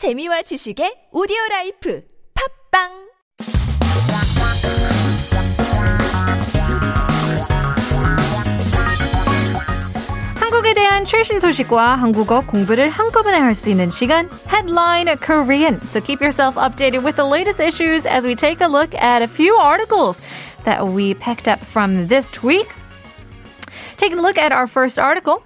재미와 지식의 오디오 라이프 팝빵 한국에 대한 최신 소식과 한국어 공부를 한꺼번에 할 수 있는 시간 Headline Korean. So keep yourself updated with the latest issues as we take a look at a few articles that we picked up from this week. Taking a look at our first article.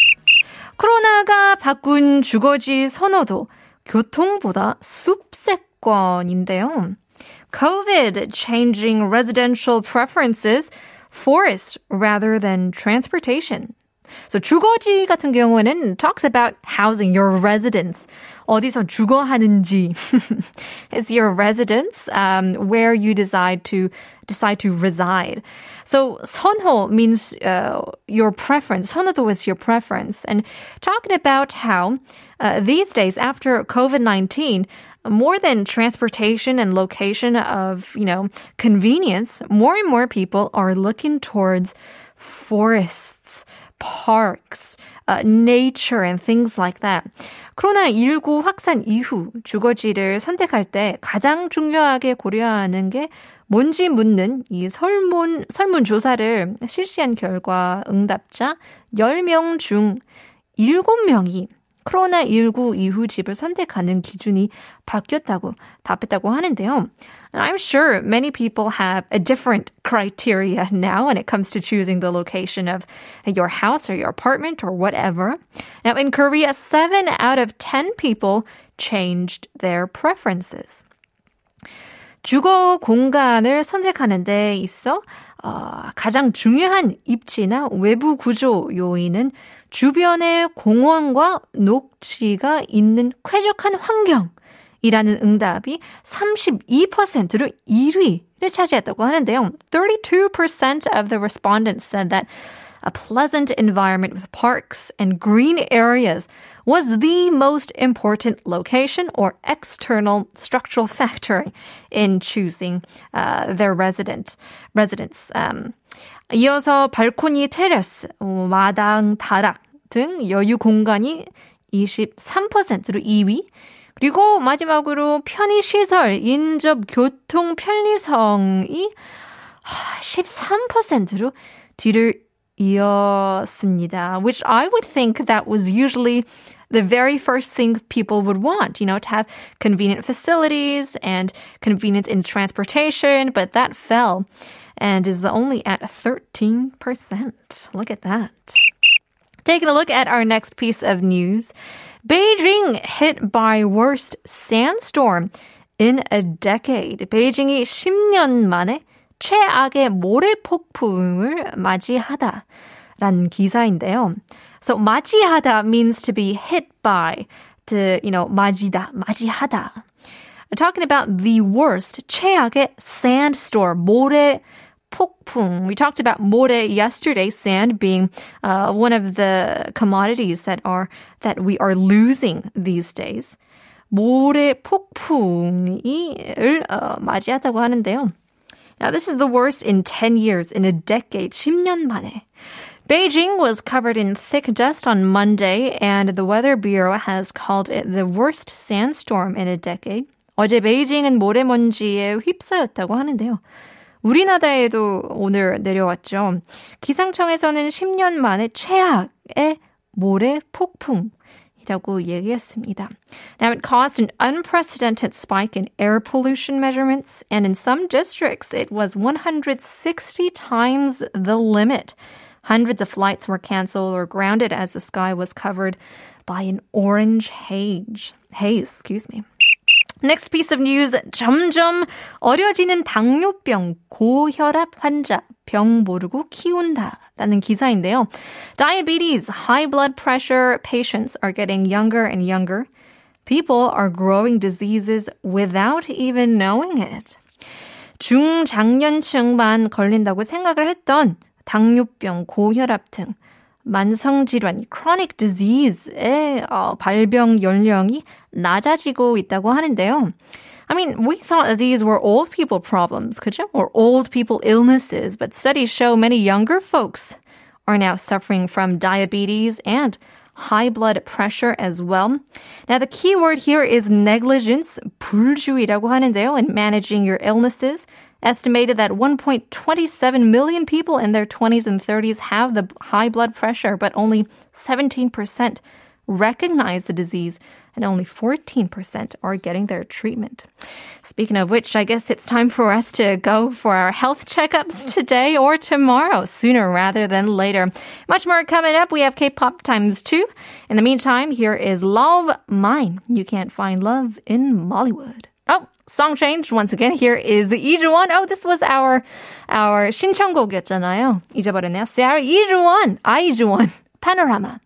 코로나가 바꾼 주거지 선호도 교통보다 숲세권인데요. COVID changing residential preferences, forest rather than transportation. So 주거지 같은 경우에는 talks about housing your residence. 어디서 주거하는지. is your residence um, where you decide to decide to reside. So 선호 means uh, your preference. 선호도 is your preference. And talking about how uh, these days after COVID-19, more than transportation and location of, you know, convenience, more and more people are looking towards forests, Parks, uh, nature and things like that. 코로나 19 확산 이후 주거지를 선택할 때 가장 중요하게 고려하는 게 뭔지 묻는 이 설문, 설문 조사를 실시한 결과 응답자 10명 중 7명이 코로나19 이후 집을 선택하는 기준이 바뀌었다고 답했다고 하는데요. And I'm sure many people have a different criteria now when it comes to choosing the location of your house or your apartment or whatever. Now in Korea, 7 out of 10 people changed their preferences. 주거 공간을 선택하는 데 있어 어, 가장 중요한 입지나 외부 구조 요인은 주변에 공원과 녹지가 있는 쾌적한 환경 이라는 응답이 32%로 1위를 차지했다고 하는데요. 32% of the respondents said that a pleasant environment with parks and green areas was the most important location or external structural factor in choosing uh, their resident residence. Um, 이어서 발코니, 테라스, 마당, 다락 등 여유 공간이 23%로 2위. 그리고 마지막으로 편의시설, 인접, 교통, 편리성이 13%로 뒤를 이었습니다. Which I would think that was usually the very first thing people would want, you know, to have convenient facilities and convenience in transportation, but that fell and is only at 13%. Look at that. Taking a look at our next piece of news. Beijing hit by worst sandstorm in a decade. 베이징이 10년 만에 최악의 모래 폭풍을 맞이하다라는 기사인데요. So 맞이하다 means to be hit by, to you know 맞이다, 맞이하다. Talking about the worst 최악의 sandstorm 모래 폭풍. We talked about 모래 yesterday, sand being uh, one of the commodities that are that we are losing these days. 모래 폭풍을 어, 맞이하다고 하는데요. Now, this is the worst in 10 years, in a decade, 10년 만에. Beijing was covered in thick dust on Monday, and the Weather Bureau has called it the worst sandstorm in a decade. 어제 베이징은 모래먼지에 휩싸였다고 하는데요. 우리나라에도 오늘 내려왔죠. 기상청에서는 10년 만에 최악의 모래 폭풍. 이라고 얘기했습니다. Now it caused an unprecedented spike in air pollution measurements and in some districts it was 160 times the limit. Hundreds of flights were canceled or grounded as the sky was covered by an orange haze. Haze, excuse me. Next piece of news. 점점 어려지는 당뇨병 고혈압 환자 병 모르고 키운다. 라는 기사인데요. Diabetes, high blood pressure patients are getting younger and younger. People are growing diseases without even knowing it. 중장년층만 걸린다고 생각을 했던 당뇨병, 고혈압 등 만성질환, chronic disease의 어, 발병 연령이 낮아지고 있다고 하는데요. I mean, we thought that these were old people problems, 그죠? Or old people illnesses, but studies show many younger folks are now suffering from diabetes and high blood pressure as well. Now, the key word here is negligence, 불주의라고 하는데요, in managing your illnesses. Estimated that 1.27 million people in their 20s and 30s have the high blood pressure, but only 17% recognize the disease, and only 14% are getting their treatment. Speaking of which, I guess it's time for us to go for our health checkups today or tomorrow, sooner rather than later. Much more coming up. We have K pop times two. In the meantime, here is Love Mine. You can't find love in Mollywood. Oh, song change once again. Here is the one. Oh, this was our our 신청곡이었잖아요. 잊어버렸네요. Sarah 이주원, 아이즈원, Panorama.